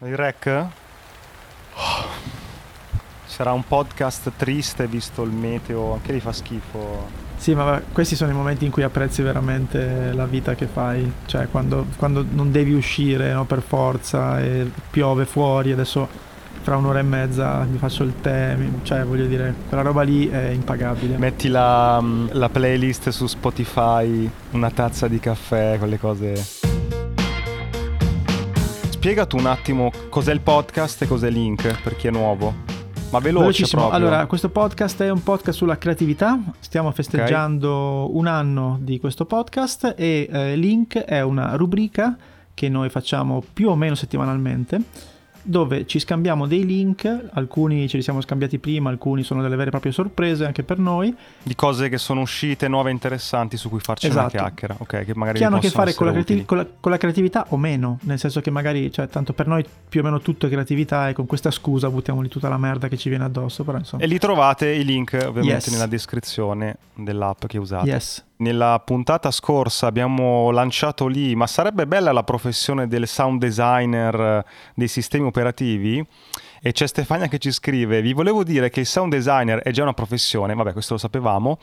Il rec? Sarà un podcast triste visto il meteo, anche lì fa schifo. Sì, ma questi sono i momenti in cui apprezzi veramente la vita che fai, cioè quando, quando non devi uscire no, per forza e piove fuori, adesso fra un'ora e mezza mi faccio il tè, cioè voglio dire, quella roba lì è impagabile. Metti la, la playlist su Spotify, una tazza di caffè, quelle cose. Spiega tu un attimo cos'è il podcast e cos'è Link per chi è nuovo. Ma veloce proprio. Allora, questo podcast è un podcast sulla creatività. Stiamo festeggiando okay. un anno di questo podcast e eh, Link è una rubrica che noi facciamo più o meno settimanalmente dove ci scambiamo dei link, alcuni ce li siamo scambiati prima, alcuni sono delle vere e proprie sorprese anche per noi. Di cose che sono uscite, nuove e interessanti su cui farci esatto. una chiacchiera, ok? Che magari che hanno a che fare con la, creativ- con, la, con la, creatività o meno, nel senso che magari, cioè, tanto per noi più o meno tutto è creatività e con questa scusa buttiamo lì tutta la merda che ci viene addosso, però insomma. E lì trovate i link ovviamente yes. nella descrizione dell'app che usate. Yes. Nella puntata scorsa abbiamo lanciato lì, ma sarebbe bella la professione del sound designer dei sistemi operativi e c'è Stefania che ci scrive vi volevo dire che il sound designer è già una professione. Vabbè questo lo sapevamo.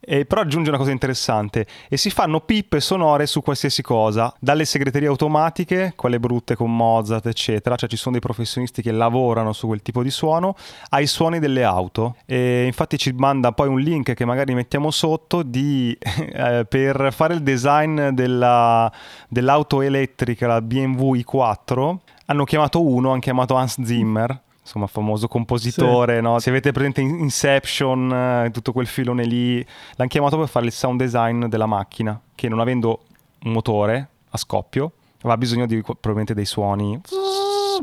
E però aggiunge una cosa interessante e si fanno pippe sonore su qualsiasi cosa dalle segreterie automatiche quelle brutte con Mozart eccetera. Cioè ci sono dei professionisti che lavorano su quel tipo di suono ai suoni delle auto. E infatti ci manda poi un link che magari mettiamo sotto di, eh, per fare il design della, dell'auto elettrica la BMW i4 hanno chiamato uno, hanno chiamato Hans Zimmer insomma famoso compositore, sì. no? se avete presente Inception, eh, tutto quel filone lì, l'hanno chiamato per fare il sound design della macchina, che non avendo un motore a scoppio, aveva bisogno di probabilmente dei suoni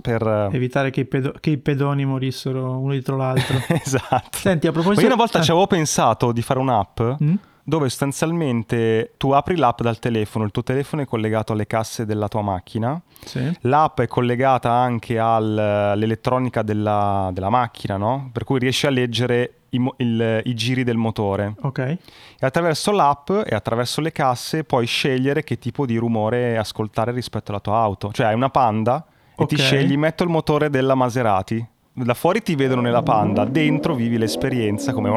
per eh, evitare che i, pedo- che i, pedoni morissero uno dietro l'altro. esatto. Senti, a proposito... Ma io una volta eh. ci avevo pensato di fare un'app mm? Dove sostanzialmente tu apri l'app dal telefono, il tuo telefono è collegato alle casse della tua macchina, sì. l'app è collegata anche al, all'elettronica della, della, macchina, no? per cui riesci a leggere i, il, i giri del motore. Ok. E attraverso l'app e attraverso le casse puoi scegliere che tipo di rumore ascoltare rispetto alla tua auto. Cioè hai una Panda e okay. ti scegli metto il motore della Maserati da fuori ti vedono nella panda, dentro vivi l'esperienza come...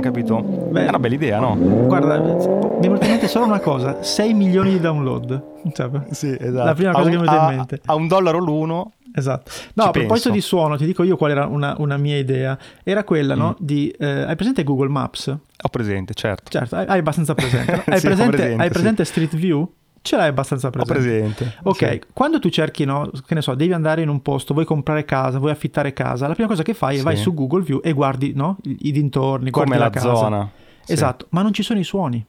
Capito? Beh, è una bella idea, no? Guarda, mi è venuta mente solo una cosa, 6 milioni di download. Cioè, sì, esatto. La prima cosa a che mi è venuta in mente. A un dollaro l'uno Esatto. No, a proposito di suono, ti dico io qual era una, una mia idea. Era quella, mm. no? Di, eh, hai presente Google Maps? Ho presente, certo. Certo, hai, hai abbastanza presente. No? Hai, sì, presente, presente, hai presente sì. Street View? Ce l'hai abbastanza presente. Ho presente. Ok, sì. quando tu cerchi, no, che ne so, devi andare in un posto, vuoi comprare casa, vuoi affittare casa, la prima cosa che fai è vai su Google View e guardi no, i, dintorni, come la, la casa. zona. Esatto, ma non ci sono i suoni.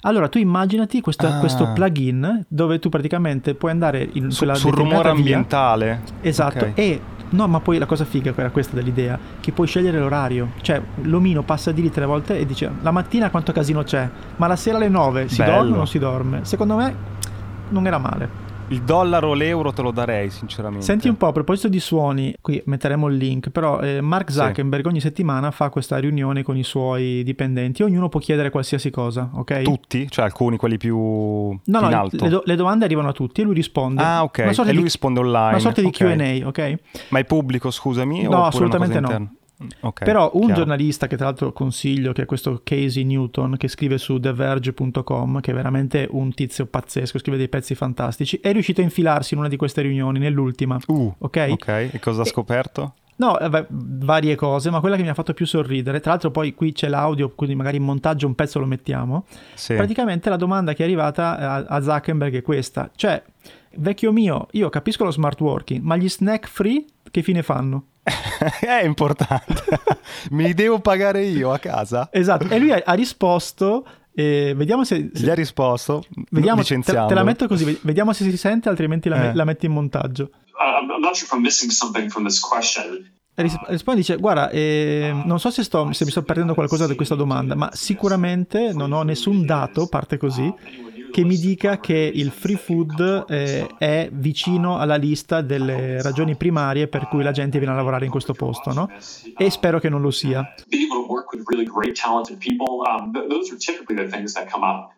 Allora tu immaginati questo, ah. questo, plugin dove tu praticamente puoi andare in quella Su, sul rumore ambientale. Esatto, okay. e No, ma poi la cosa figa era questa dell'idea, che puoi scegliere l'orario. Cioè, l'omino passa di lì tre volte e dice la mattina quanto casino c'è, ma la sera alle nove si Bello. dorme o non si dorme? Secondo me non era male. Il dollaro o l'euro te lo darei, sinceramente. Senti un po', a proposito di suoni, qui metteremo il link, però eh, Mark Zuckerberg sì. ogni settimana fa questa riunione con i suoi dipendenti, ognuno può chiedere qualsiasi cosa, ok? Tutti? Cioè alcuni, quelli più no, in no, alto? Le, do- le, domande arrivano a tutti e lui risponde. Ah, ok, e lui di, risponde online. Una sorta di okay. Q&A, ok? Ma è pubblico, scusami? No, assolutamente no. Okay, Però un chiaro. giornalista che tra l'altro consiglio, che è questo Casey Newton, che scrive su TheVerge.com, che è veramente un tizio pazzesco, scrive dei pezzi fantastici, è riuscito a infilarsi in una di queste riunioni, nell'ultima. Uh, ok? Ok, e cosa ha scoperto? No, eh, varie cose, ma quella che mi ha fatto più sorridere, tra l'altro poi qui c'è l'audio, quindi magari in montaggio un pezzo lo mettiamo. Sì. Praticamente la domanda che è arrivata a, a Zuckerberg è questa, cioè, vecchio mio, io capisco lo smart working, ma gli snack free che fine fanno? è importante. Me li devo pagare io a casa? Esatto. E lui ha, ha risposto. Eh, vediamo se, se, Gli ha risposto. Vediamo, te, te, la metto così, vediamo se si sente, altrimenti la, eh. la metti in montaggio. Uh, I'm not sure if I'm missing something from this question. Risponde dice guarda eh, non so se, sto, se mi sto perdendo qualcosa da questa domanda ma sicuramente non ho nessun dato parte così che mi dica che il free food eh, è vicino alla lista delle ragioni primarie per cui la gente viene a lavorare in questo posto, no? E spero che non lo sia. Um, not free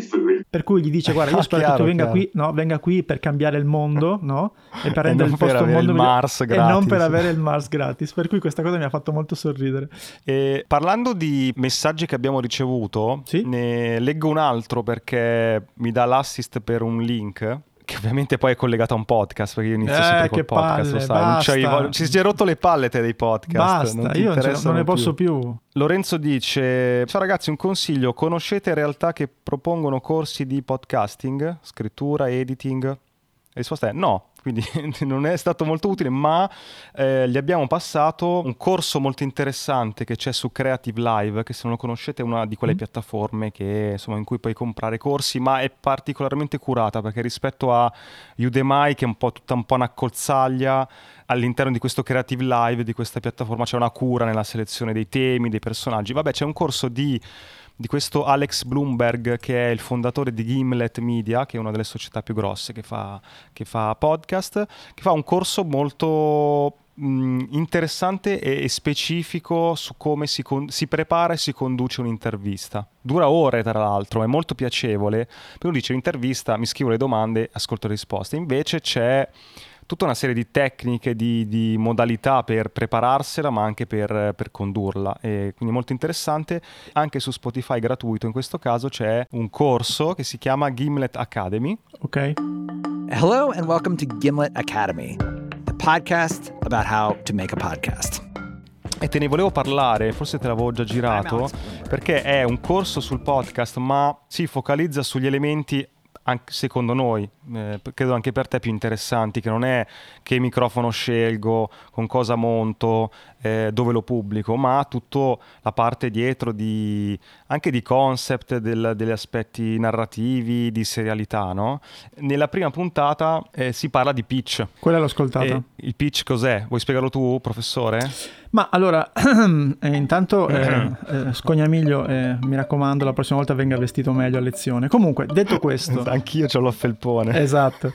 food. Per cui gli dice: Guarda, io ah, spero chiaro, che tu venga qui, no, venga qui per cambiare il mondo, no? E per rendere il posto un mondo il Mars migliore, gratis. E non per avere il Mars gratis. Per cui questa cosa mi ha fatto molto sorridere. E parlando di messaggi che abbiamo ricevuto, sì? ne leggo un altro perché mi dà l'assist per un link che ovviamente poi è collegato a un podcast perché io inizio eh, sempre col podcast palle, lo sai ci si è rotto le palle te dei podcast basta io non, non ne posso più. più. Lorenzo dice ciao ragazzi un consiglio conoscete realtà che propongono corsi di podcasting scrittura editing? La risposta è no quindi non è stato molto utile, ma eh, gli abbiamo passato un corso molto interessante che c'è su Creative Live, che se non lo conoscete è una di quelle mm. piattaforme che, insomma, in cui puoi comprare corsi, ma è particolarmente curata perché rispetto a Udemy, che è un po' tutta un po' una colzaglia, all'interno di questo Creative Live, di questa piattaforma, c'è una cura nella selezione dei temi, dei personaggi. Vabbè, c'è un corso di di questo Alex Bloomberg che è il fondatore di Gimlet Media, che è una delle società più grosse che fa, che fa podcast, che fa un corso molto mh, interessante e, specifico su come si, con- si, prepara e si conduce un'intervista. Dura ore tra l'altro, è molto piacevole. Uno dice l'intervista, mi scrivo le domande, ascolto le risposte. Invece c'è tutta una serie di tecniche, di, di modalità per prepararsela, ma anche per, per, condurla. E quindi molto interessante. Anche su Spotify gratuito in questo caso c'è un corso che si chiama Gimlet Academy. Ok. Hello and welcome to Gimlet Academy, the podcast about how to make a podcast. E te ne volevo parlare, forse te l'avevo già girato, perché è un corso sul podcast, ma si focalizza sugli elementi anche secondo noi, eh, credo anche per te più interessanti, che non è che microfono scelgo, con cosa monto, eh, dove lo pubblico, ma tutta la parte dietro di, anche di concept, del, degli aspetti narrativi, di serialità. No? Nella prima puntata eh, si parla di pitch. Quella l'ho ascoltata. il pitch cos'è? Vuoi spiegarlo tu, professore? Ma allora, eh, intanto eh, eh, Scognamiglio, mi raccomando, la prossima volta venga vestito meglio a lezione. Comunque, detto questo... Anch'io ho l'ho felpone. Esatto.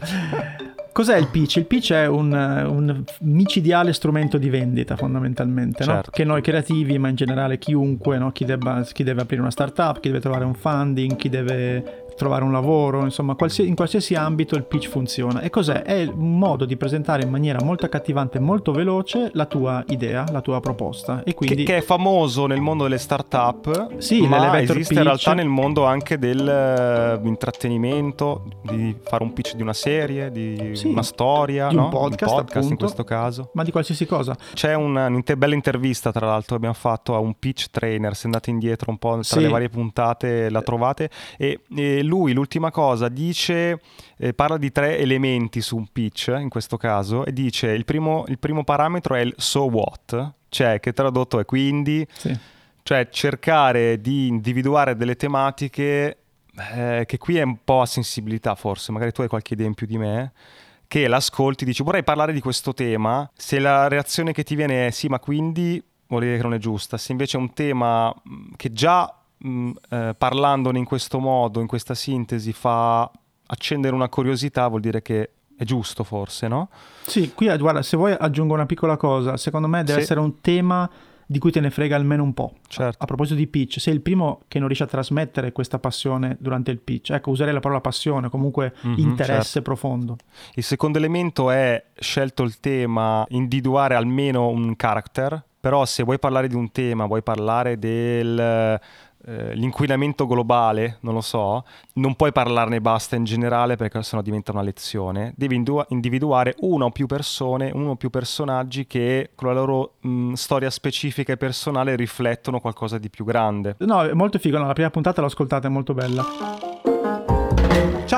Cos'è il pitch? Il pitch è un, un micidiale strumento di vendita fondamentalmente, certo. no? che noi creativi, ma in generale chiunque, no? chi, debba, chi, deve aprire una startup, chi deve trovare un funding, chi deve trovare un lavoro, insomma in qualsiasi ambito il pitch funziona. E cos'è? È un modo di presentare in maniera molto accattivante, molto veloce la tua idea, la tua proposta. E quindi... che, che è famoso nel mondo delle start-up, sì, ma esiste pitch. in realtà nel mondo anche dell'intrattenimento, eh, di fare un pitch di una serie, di sì, una storia, di un no? podcast, un podcast appunto, in questo caso. Ma di qualsiasi cosa. C'è una, una bella intervista tra l'altro che abbiamo fatto a un pitch trainer, se andate indietro un po' tra sì. le varie puntate la trovate e, e lui l'ultima cosa dice, eh, parla di tre elementi su un pitch in questo caso e dice il primo, il primo parametro è il so what, cioè che tradotto è quindi, sì. cioè cercare di individuare delle tematiche eh, che qui è un po' a sensibilità forse, magari tu hai qualche idea in più di me che l'ascolti, dici vorrei parlare di questo tema, se la reazione che ti viene è sì, ma quindi vuol dire che non è giusta, se invece è un tema che già mh, mm, eh, parlandone in questo modo, in questa sintesi, fa accendere una curiosità, vuol dire che è giusto forse, no? Sì, qui guarda, se vuoi aggiungo una piccola cosa, secondo me deve sì. essere un tema di cui te ne frega almeno un po'. Certo. A, a, proposito di pitch, sei il primo che non riesce a trasmettere questa passione durante il pitch. Ecco, userei la parola passione, comunque mm-hmm, interesse certo. profondo. Il secondo elemento è scelto il tema, individuare almeno un character, però se vuoi parlare di un tema, vuoi parlare del eh, l'inquinamento globale, non lo so, non puoi parlarne basta in generale perché sennò diventa una lezione. Devi indu- individuare una o più persone, uno o più personaggi che con la loro mh, storia specifica e personale riflettono qualcosa di più grande. No, è molto figo, no, la prima puntata l'ho ascoltata, è molto bella.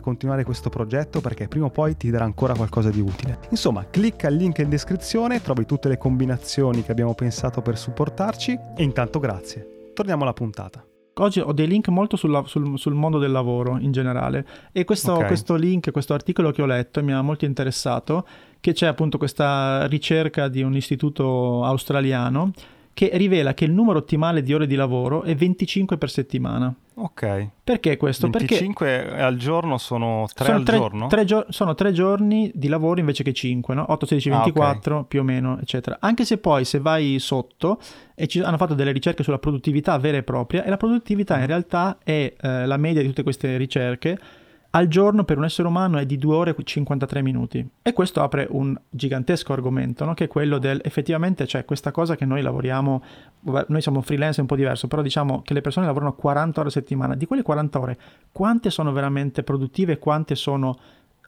continuare questo progetto perché prima o poi ti darà ancora qualcosa di utile. Insomma, clicca il link in descrizione, trovi tutte le combinazioni che abbiamo pensato per supportarci e intanto grazie. Torniamo alla puntata. Oggi ho dei link molto sulla, sul, sul, mondo del lavoro in generale e questo, okay. questo link, questo articolo che ho letto mi ha molto interessato, che c'è appunto questa ricerca di un istituto australiano che rivela che il numero ottimale di ore di lavoro è 25 per settimana. Ok. Perché questo? 25 Perché al giorno sono 3 sono al tre, giorno? Tre gio- sono 3 giorni di lavoro invece che 5, no? 8, 16, 24 ah, okay. più o meno, eccetera. Anche se poi se vai sotto e ci hanno fatto delle ricerche sulla produttività vera e propria e la produttività in realtà è eh, la media di tutte queste ricerche al giorno per un essere umano è di 2 ore e 53 minuti. E questo apre un gigantesco argomento, no? che è quello del effettivamente c'è cioè, questa cosa che noi lavoriamo, noi siamo freelance è un po' diverso, però diciamo che le persone lavorano 40 ore a settimana. Di quelle 40 ore, quante sono veramente produttive e quante sono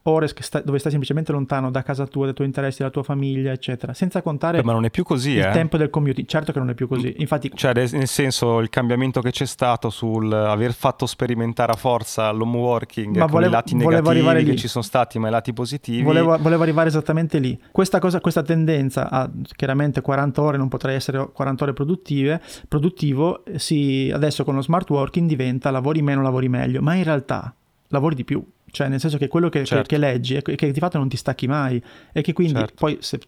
ore sta, dove stai semplicemente lontano da casa tua, dai tuoi interessi, dalla tua famiglia, eccetera. Senza contare ma non è più così, il eh? tempo del commuting. Certo che non è più così. Infatti, cioè, nel senso, il cambiamento che c'è stato sul aver fatto sperimentare a forza l'home working ma con volevo, i lati negativi che ci sono stati, ma i lati positivi. Volevo, volevo arrivare esattamente lì. Questa, cosa, questa tendenza a chiaramente 40 ore non potrei essere 40 ore produttive, produttivo, si, adesso con lo smart working diventa lavori meno, lavori meglio, ma in realtà lavori di più cioè nel senso che quello che, certo. che, che leggi è che, che, di fatto non ti stacchi mai e che quindi certo. poi se,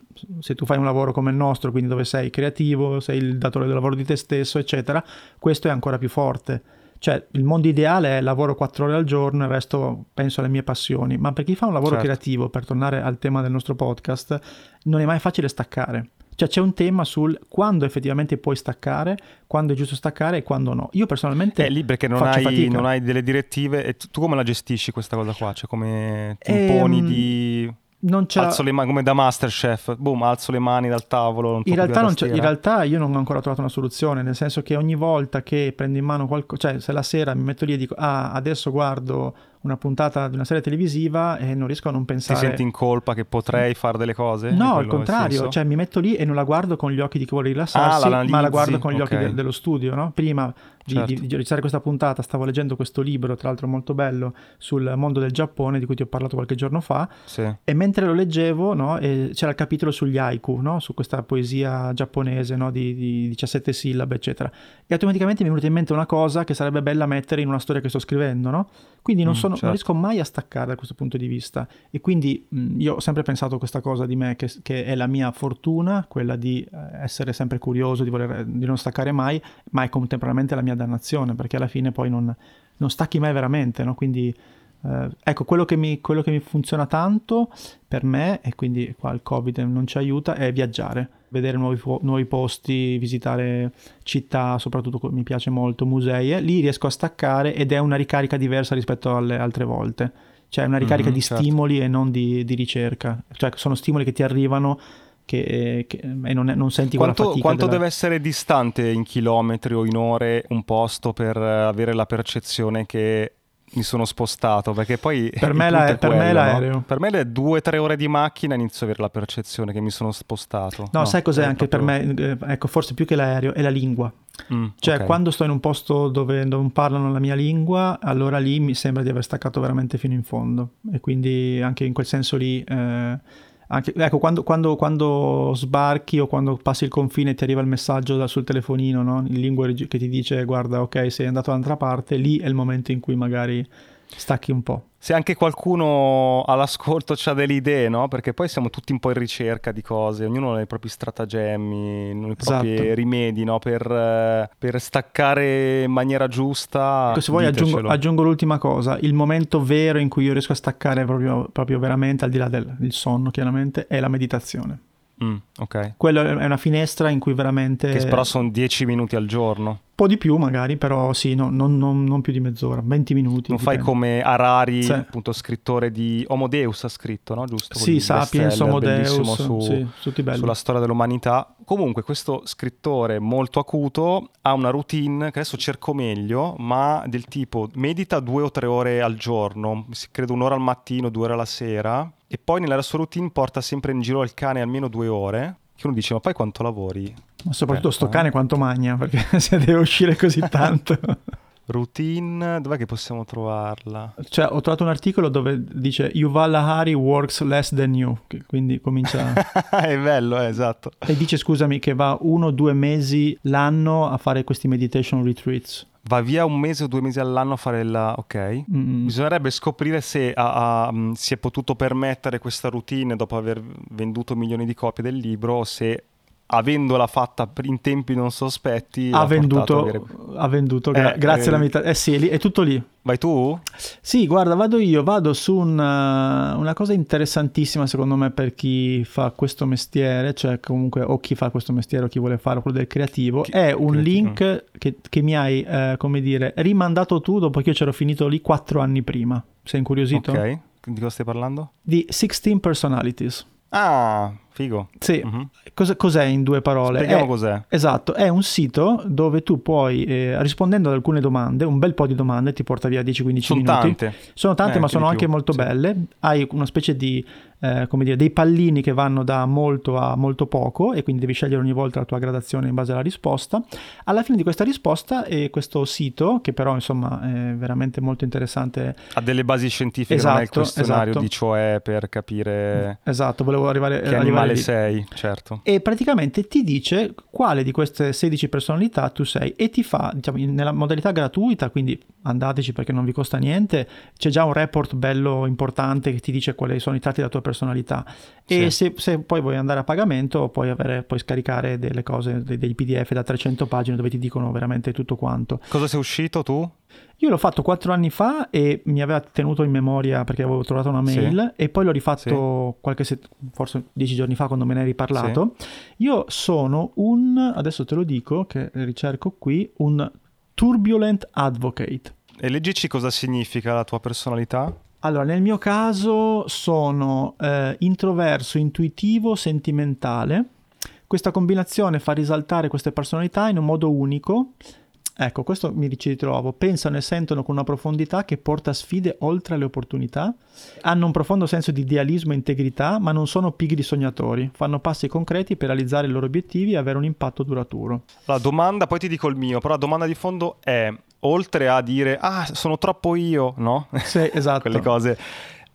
se, tu fai un lavoro come il nostro, quindi dove sei creativo, sei il datore del lavoro di te stesso, eccetera, questo è ancora più forte. Cioè il mondo ideale è lavoro 4 ore al giorno, il resto penso alle mie passioni, ma per chi fa un lavoro certo. creativo, per tornare al tema del nostro podcast, non è mai facile staccare. Cioè c'è un tema sul quando effettivamente puoi staccare, quando è giusto staccare e quando no. Io personalmente... È lì perché non, hai, non hai, delle direttive e tu come la gestisci questa cosa qua? Cioè come ti imponi ehm... di non c'è... Alzo le mani come da Masterchef, boom, alzo le mani dal tavolo. In realtà, in realtà, io non ho ancora trovato una soluzione, nel senso che ogni volta che prendo in mano qualcosa, cioè se la sera mi metto lì e dico, ah, adesso guardo una puntata di una serie televisiva e non riesco a non pensare... Ti senti in colpa che potrei fare delle cose? No, al contrario, cioè mi metto lì e non la guardo con gli occhi di chi vuole rilassarsi, ah, ma la guardo con gli okay. occhi de- dello studio, no? Prima di, certo. di, di, registrare questa puntata stavo leggendo questo libro, tra l'altro molto bello, sul mondo del Giappone, di cui ti ho parlato qualche giorno fa, sì. e mentre lo leggevo no, c'era il capitolo sugli haiku, no? su questa poesia giapponese no? di, di 17 sillabe, eccetera, e automaticamente mi è venuta in mente una cosa che sarebbe bella mettere in una storia che sto scrivendo, no? Quindi non, mm, sono, certo. non, riesco mai a staccare da questo punto di vista. E quindi mh, mm, io ho sempre pensato questa cosa di me, che, che, è la mia fortuna, quella di eh, essere sempre curioso, di, voler, di, non staccare mai, ma è contemporaneamente la mia dannazione, perché alla fine poi non, non stacchi mai veramente, no? Quindi eh, ecco, quello che, mi, quello che mi funziona tanto per me, e quindi qua il Covid non ci aiuta, è viaggiare. Vedere nuovi, nuovi, posti, visitare città, soprattutto mi piace molto musei, lì riesco a staccare ed è una ricarica diversa rispetto alle altre volte, cioè una ricarica mm-hmm, di certo. stimoli e non di, di, ricerca, cioè sono stimoli che ti arrivano che, che, e non, non senti quanto, quella Quanto della... deve essere distante in chilometri o in ore un posto per avere la percezione che mi sono spostato perché poi per me, la, per quello, me l'aereo no? per me le due o tre ore di macchina inizio ad avere la percezione che mi sono spostato. No, no sai cos'è anche proprio... per me? Eh, ecco forse più che l'aereo è la lingua. Mm, cioè okay. quando sto in un posto dove non parlano la mia lingua allora lì mi sembra di aver staccato veramente fino in fondo. E quindi anche in quel senso lì eh, anche, ecco, quando, quando, quando, sbarchi o quando passi il confine ti arriva il messaggio da, sul telefonino, no? in lingua che ti dice guarda ok sei andato dall'altra parte, lì è il momento in cui magari stacchi un po' se anche qualcuno all'ascolto ha delle idee, no? Perché poi siamo tutti un po' in ricerca di cose, ognuno ha i propri stratagemmi, i propri esatto. rimedi, no? Per, per, staccare in maniera giusta. Ecco, se vuoi aggiungo, aggiungo, l'ultima cosa, il momento vero in cui io riesco a staccare proprio, proprio veramente, al di là del sonno chiaramente, è la meditazione. Mm, ok. Quello è una finestra in cui veramente... Che però sono 10 minuti al giorno po' di più magari, però sì, no, non, non, non, più di mezz'ora, 20 minuti. Non dipende. fai come Harari, sì. appunto scrittore di Homo Deus ha scritto, no? Giusto? Sì, Sapiens, Homo Deus, su, sì, sulla storia dell'umanità. Comunque questo scrittore molto acuto ha una routine che adesso cerco meglio, ma del tipo medita due o tre ore al giorno, credo un'ora al mattino, due ore alla sera, e poi nella sua routine porta sempre in giro il cane almeno due ore che uno dice ma poi quanto lavori? Ma soprattutto eh, sto cane quanto magna perché se deve uscire così tanto. Routine, dov'è che possiamo trovarla? Cioè, ho trovato un articolo dove dice Yuval Lahari works less than you, quindi comincia... È bello, eh, esatto. E dice, scusami, che va uno o due mesi l'anno a fare questi meditation retreats va via un mese o due mesi all'anno a fare la... ok? Mm. Bisognerebbe scoprire se ha, ha, si è potuto permettere questa routine dopo aver venduto milioni di copie del libro o se avendola fatta in tempi non sospetti ha venduto, avere... ha venduto gra- eh, grazie eh, alla metà eh sì è tutto lì vai tu? sì guarda vado io vado su una, una, cosa interessantissima secondo me per chi fa questo mestiere cioè comunque o chi fa questo mestiere o chi vuole fare quello del creativo chi, è un creativo. link che, che, mi hai eh, come dire rimandato tu dopo che io c'ero finito lì quattro anni prima sei incuriosito? ok di cosa stai parlando? di 16 Personalities ah figo sì uh-huh. Cos- cos'è in due parole? Spieghiamo è, cos'è. Esatto, è un sito dove tu puoi, eh, rispondendo ad alcune domande, un bel po' di domande, ti porta via 10-15 sono minuti. Sono tante. Sono tante, eh, ma sono anche molto sì. belle. Hai una specie di eh, come dire, dei pallini che vanno da molto a molto poco e quindi devi scegliere ogni volta la tua gradazione in base alla risposta. Alla fine di questa risposta è questo sito, che però insomma è veramente molto interessante. Ha delle basi scientifiche, esatto, non è il esatto, questionario esatto. di cioè per capire... Esatto, volevo arrivare... Che arrivare lì. sei, certo. E praticamente ti dice quale di queste 16 personalità tu sei e ti fa, diciamo, nella modalità gratuita, quindi andateci perché non vi costa niente, c'è già un report bello importante che ti dice quali sono i tratti della tua personalità personalità. E sì. se, se, poi vuoi andare a pagamento, puoi, avere, puoi scaricare delle cose, dei, dei, PDF da 300 pagine dove ti dicono veramente tutto quanto. Cosa sei uscito tu? Io l'ho fatto quattro anni fa e mi aveva tenuto in memoria perché avevo trovato una mail sì. e poi l'ho rifatto sì. qualche set- forse dieci giorni fa quando me ne hai riparlato. Io sono un, adesso te lo dico che ricerco qui, un turbulent advocate. E leggici cosa significa la tua personalità? Allora, nel mio caso sono eh, introverso, intuitivo, sentimentale. Questa combinazione fa risaltare queste personalità in un modo unico. Ecco, questo mi ci ritrovo. Pensano e sentono con una profondità che porta sfide oltre le opportunità. Hanno un profondo senso di idealismo e integrità, ma non sono pigri sognatori. Fanno passi concreti per realizzare i loro obiettivi e avere un impatto duraturo. La domanda, poi ti dico il mio, però la domanda di fondo è oltre a dire ah sono troppo io, no? Sì, esatto. Quelle cose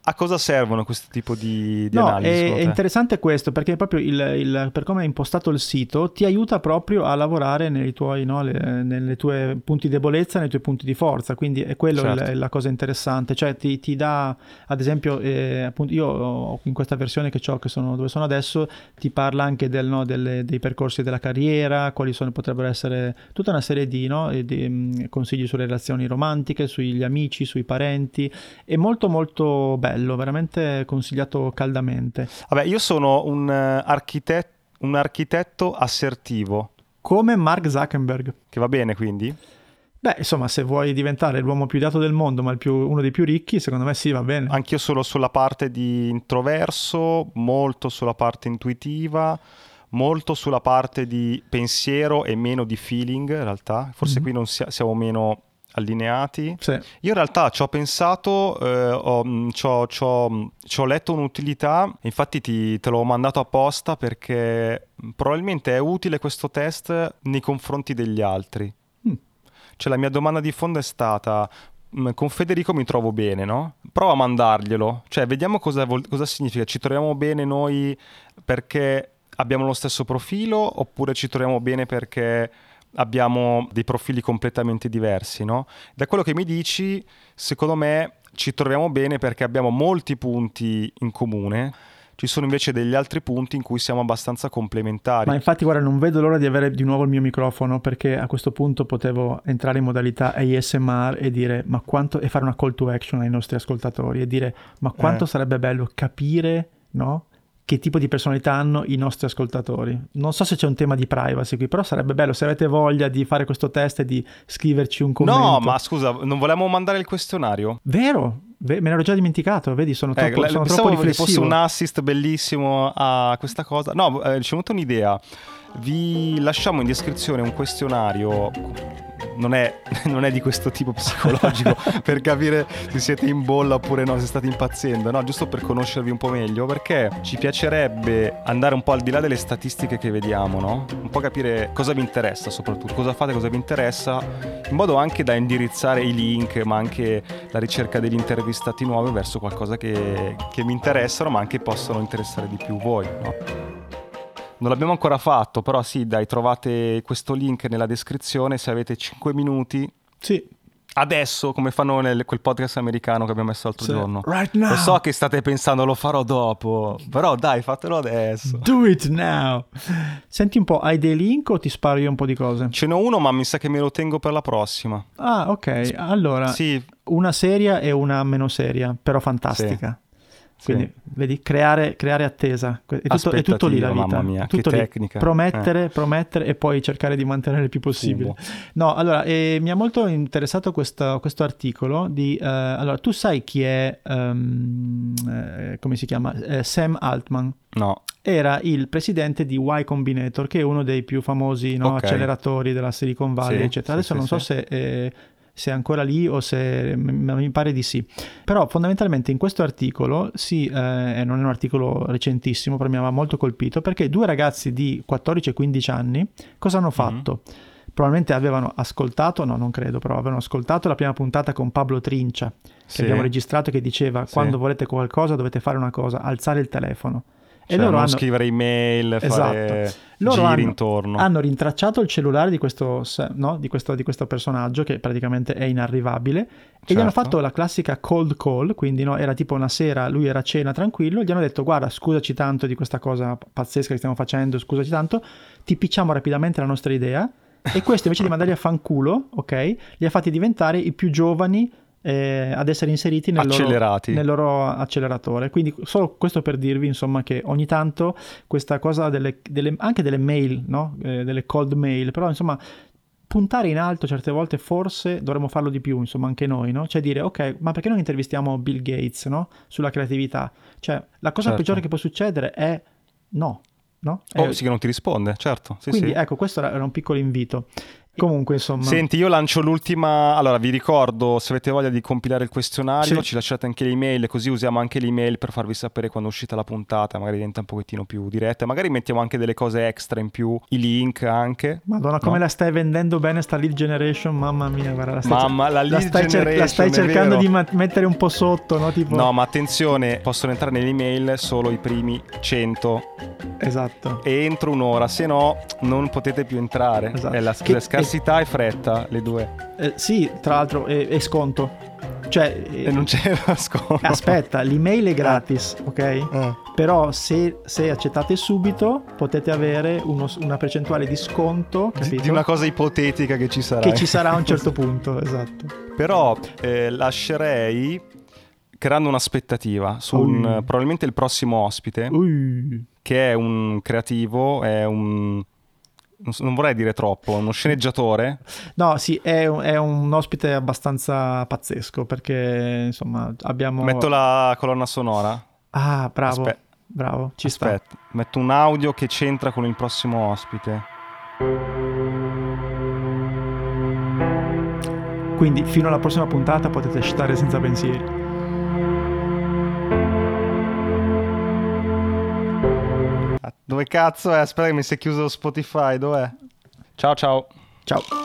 a cosa servono questo tipo di, di no, analisi? È, è, interessante questo perché proprio il, il, per come è impostato il sito ti aiuta proprio a lavorare nei tuoi no, le, nelle tue punti di debolezza, nei tuoi punti di forza, quindi è quello certo. la cosa interessante, cioè ti, ti dà ad esempio, eh, appunto io in questa versione che ho, che sono dove sono adesso, ti parla anche del, no, delle, dei percorsi della carriera, quali sono, potrebbero essere tutta una serie di, di um, consigli sulle relazioni romantiche, sugli amici, sui parenti, è molto molto bello bello, veramente consigliato caldamente. Vabbè, io sono un, uh, architetto, un architetto assertivo. Come Mark Zuckerberg. Che va bene quindi? Beh, insomma, se vuoi diventare l'uomo più dato del mondo, ma più, uno dei più ricchi, secondo me sì, va bene. Anch'io solo sulla parte di introverso, molto sulla parte intuitiva, molto sulla parte di pensiero e meno di feeling, in realtà. Forse mm-hmm. qui non sia, siamo meno allineati. Sì. Io in realtà ci ho pensato, eh, ho, mm, ci ho, ci ho, ci ho letto un'utilità, infatti ti, te l'ho mandato apposta perché probabilmente è utile questo test nei confronti degli altri. Mm. Cioè la mia domanda di fondo è stata, mm, con Federico mi trovo bene, no? Prova a mandarglielo, cioè vediamo cosa, cosa significa, ci troviamo bene noi perché abbiamo lo stesso profilo oppure ci troviamo bene perché abbiamo dei profili completamente diversi, no? Da quello che mi dici, secondo me ci troviamo bene perché abbiamo molti punti in comune. Ci sono invece degli altri punti in cui siamo abbastanza complementari. Ma infatti, guarda, non vedo l'ora di avere di nuovo il mio microfono perché a questo punto potevo entrare in modalità ASMR e dire ma quanto e fare una call to action ai nostri ascoltatori e dire ma quanto eh. sarebbe bello capire, no? Che tipo di personalità hanno i nostri ascoltatori. Non so se c'è un tema di privacy qui, però sarebbe bello se avete voglia di fare questo test e di scriverci un commento. No, ma scusa, non volevamo mandare il questionario? Vero? Me l'ero già dimenticato, vedi, sono troppo, eh, sono troppo riflessivo. fosse un assist bellissimo a questa cosa. No, eh, ci è venuta un'idea. Vi lasciamo in descrizione un questionario non è, non è, di questo tipo psicologico per capire se siete in bolla oppure no, se state impazzendo, no? giusto per conoscervi un po' meglio, perché ci piacerebbe andare un po' al di là delle statistiche che vediamo, no? un po' capire cosa vi interessa soprattutto, cosa fate, cosa vi interessa, in modo anche da indirizzare i link, ma anche la ricerca degli intervistati nuovi verso qualcosa che, che mi interessano, ma anche possono interessare di più voi. No? Non l'abbiamo ancora fatto, però sì, dai, trovate questo link nella descrizione se avete 5 minuti. Sì. Adesso, come fanno nel quel podcast americano che abbiamo messo l'altro sì. giorno. Right now. Lo so che state pensando, lo farò dopo. Però dai, fatelo adesso. Do it now. Senti un po', hai dei link o ti sparo io un po' di cose? Ce n'ho uno, ma mi sa che me lo tengo per la prossima. Ah, ok. Allora, sì. una seria e una meno seria, però fantastica. Sì. Quindi, sì. vedi, creare, creare, attesa. È tutto, è tutto lì la vita. Mamma mia, tutto che lì. tecnica. Promettere, eh. promettere e poi cercare di mantenere il più possibile. Sì, no, allora, eh, mi ha molto interessato questo, questo articolo di... Eh, allora, tu sai chi è, um, come si chiama? Eh, Sam Altman. No. Era il presidente di Y Combinator, che è uno dei più famosi no, okay. acceleratori della Silicon Valley, sì, eccetera. Adesso non so se eh, se è ancora lì o se mi pare di sì. Però fondamentalmente in questo articolo, sì, eh, non è un articolo recentissimo, però mi aveva molto colpito, perché due ragazzi di 14 e 15 anni cosa hanno mhm. fatto? Mm-hmm. Probabilmente avevano ascoltato, no non credo, però avevano ascoltato la prima puntata con Pablo Trincia, che sì. abbiamo registrato, che diceva sì. quando volete qualcosa dovete fare una cosa, alzare il telefono. Cioè, e loro hanno scrivere email, esatto. fare loro giri hanno, intorno. Hanno rintracciato il cellulare di questo, no? di, questo, di questo, personaggio che praticamente è inarrivabile e certo. gli hanno certo. fatto la classica cold call, quindi no? era tipo una sera, lui era a cena tranquillo, gli hanno detto guarda scusaci tanto di questa cosa pazzesca che stiamo facendo, scusaci tanto, ti picciamo rapidamente la nostra idea e questo invece di mandarli a fanculo, ok, li ha fatti diventare i più giovani eh, ad essere inseriti nel loro, nel loro, acceleratore. Quindi solo questo per dirvi insomma che ogni tanto questa cosa delle, delle, anche delle mail, no? eh, delle cold mail, però insomma puntare in alto certe volte forse dovremmo farlo di più, insomma, anche noi, no? Cioè dire, ok, ma perché non intervistiamo Bill Gates, no? Sulla creatività. Cioè, la cosa certo. peggiore che può succedere è no, no? Oh, sì che non ti risponde, certo. Sì, quindi sì. ecco, questo era un piccolo invito. Comunque, insomma. Senti, io lancio l'ultima. Allora, vi ricordo, se avete voglia di compilare il questionario, sì. ci lasciate anche le email, così usiamo anche le email per farvi sapere quando è uscita la puntata, magari diventa un pochettino più diretta. Magari mettiamo anche delle cose extra in più, i link anche. Madonna, come no? la stai vendendo bene sta lead generation, mamma mia, guarda, la stai, mamma, la lead la stai, cer- la stai cercando di ma- mettere un po' sotto, no? Tipo... No, ma attenzione, possono entrare nelle email solo i primi 100. Esatto. E entro un'ora, se no non potete più entrare. Esatto. È la, che, la scarsità e... e fretta le due. Eh, sì, tra l'altro è, è sconto. Cioè, e non c'era sconto. Aspetta, l'email è gratis, ok? Eh. Però se, se, accettate subito potete avere uno, una percentuale di sconto, capito? Di una cosa ipotetica che ci sarà. Che ci sarà a un certo punto, esatto. Però eh, lascerei creando un'aspettativa su un, probabilmente il prossimo ospite, Ui. che è un creativo, è un non vorrei dire troppo, uno sceneggiatore. No, sì, è un, è un, ospite abbastanza pazzesco perché insomma abbiamo... Metto la colonna sonora. Ah, bravo. Aspe- bravo, ci Aspetta, sta. metto un audio che c'entra con il prossimo ospite. Quindi fino alla prossima puntata potete stare senza pensieri. Dove cazzo è? Aspetta che mi si è chiuso Spotify, dov'è? Ciao ciao. Ciao.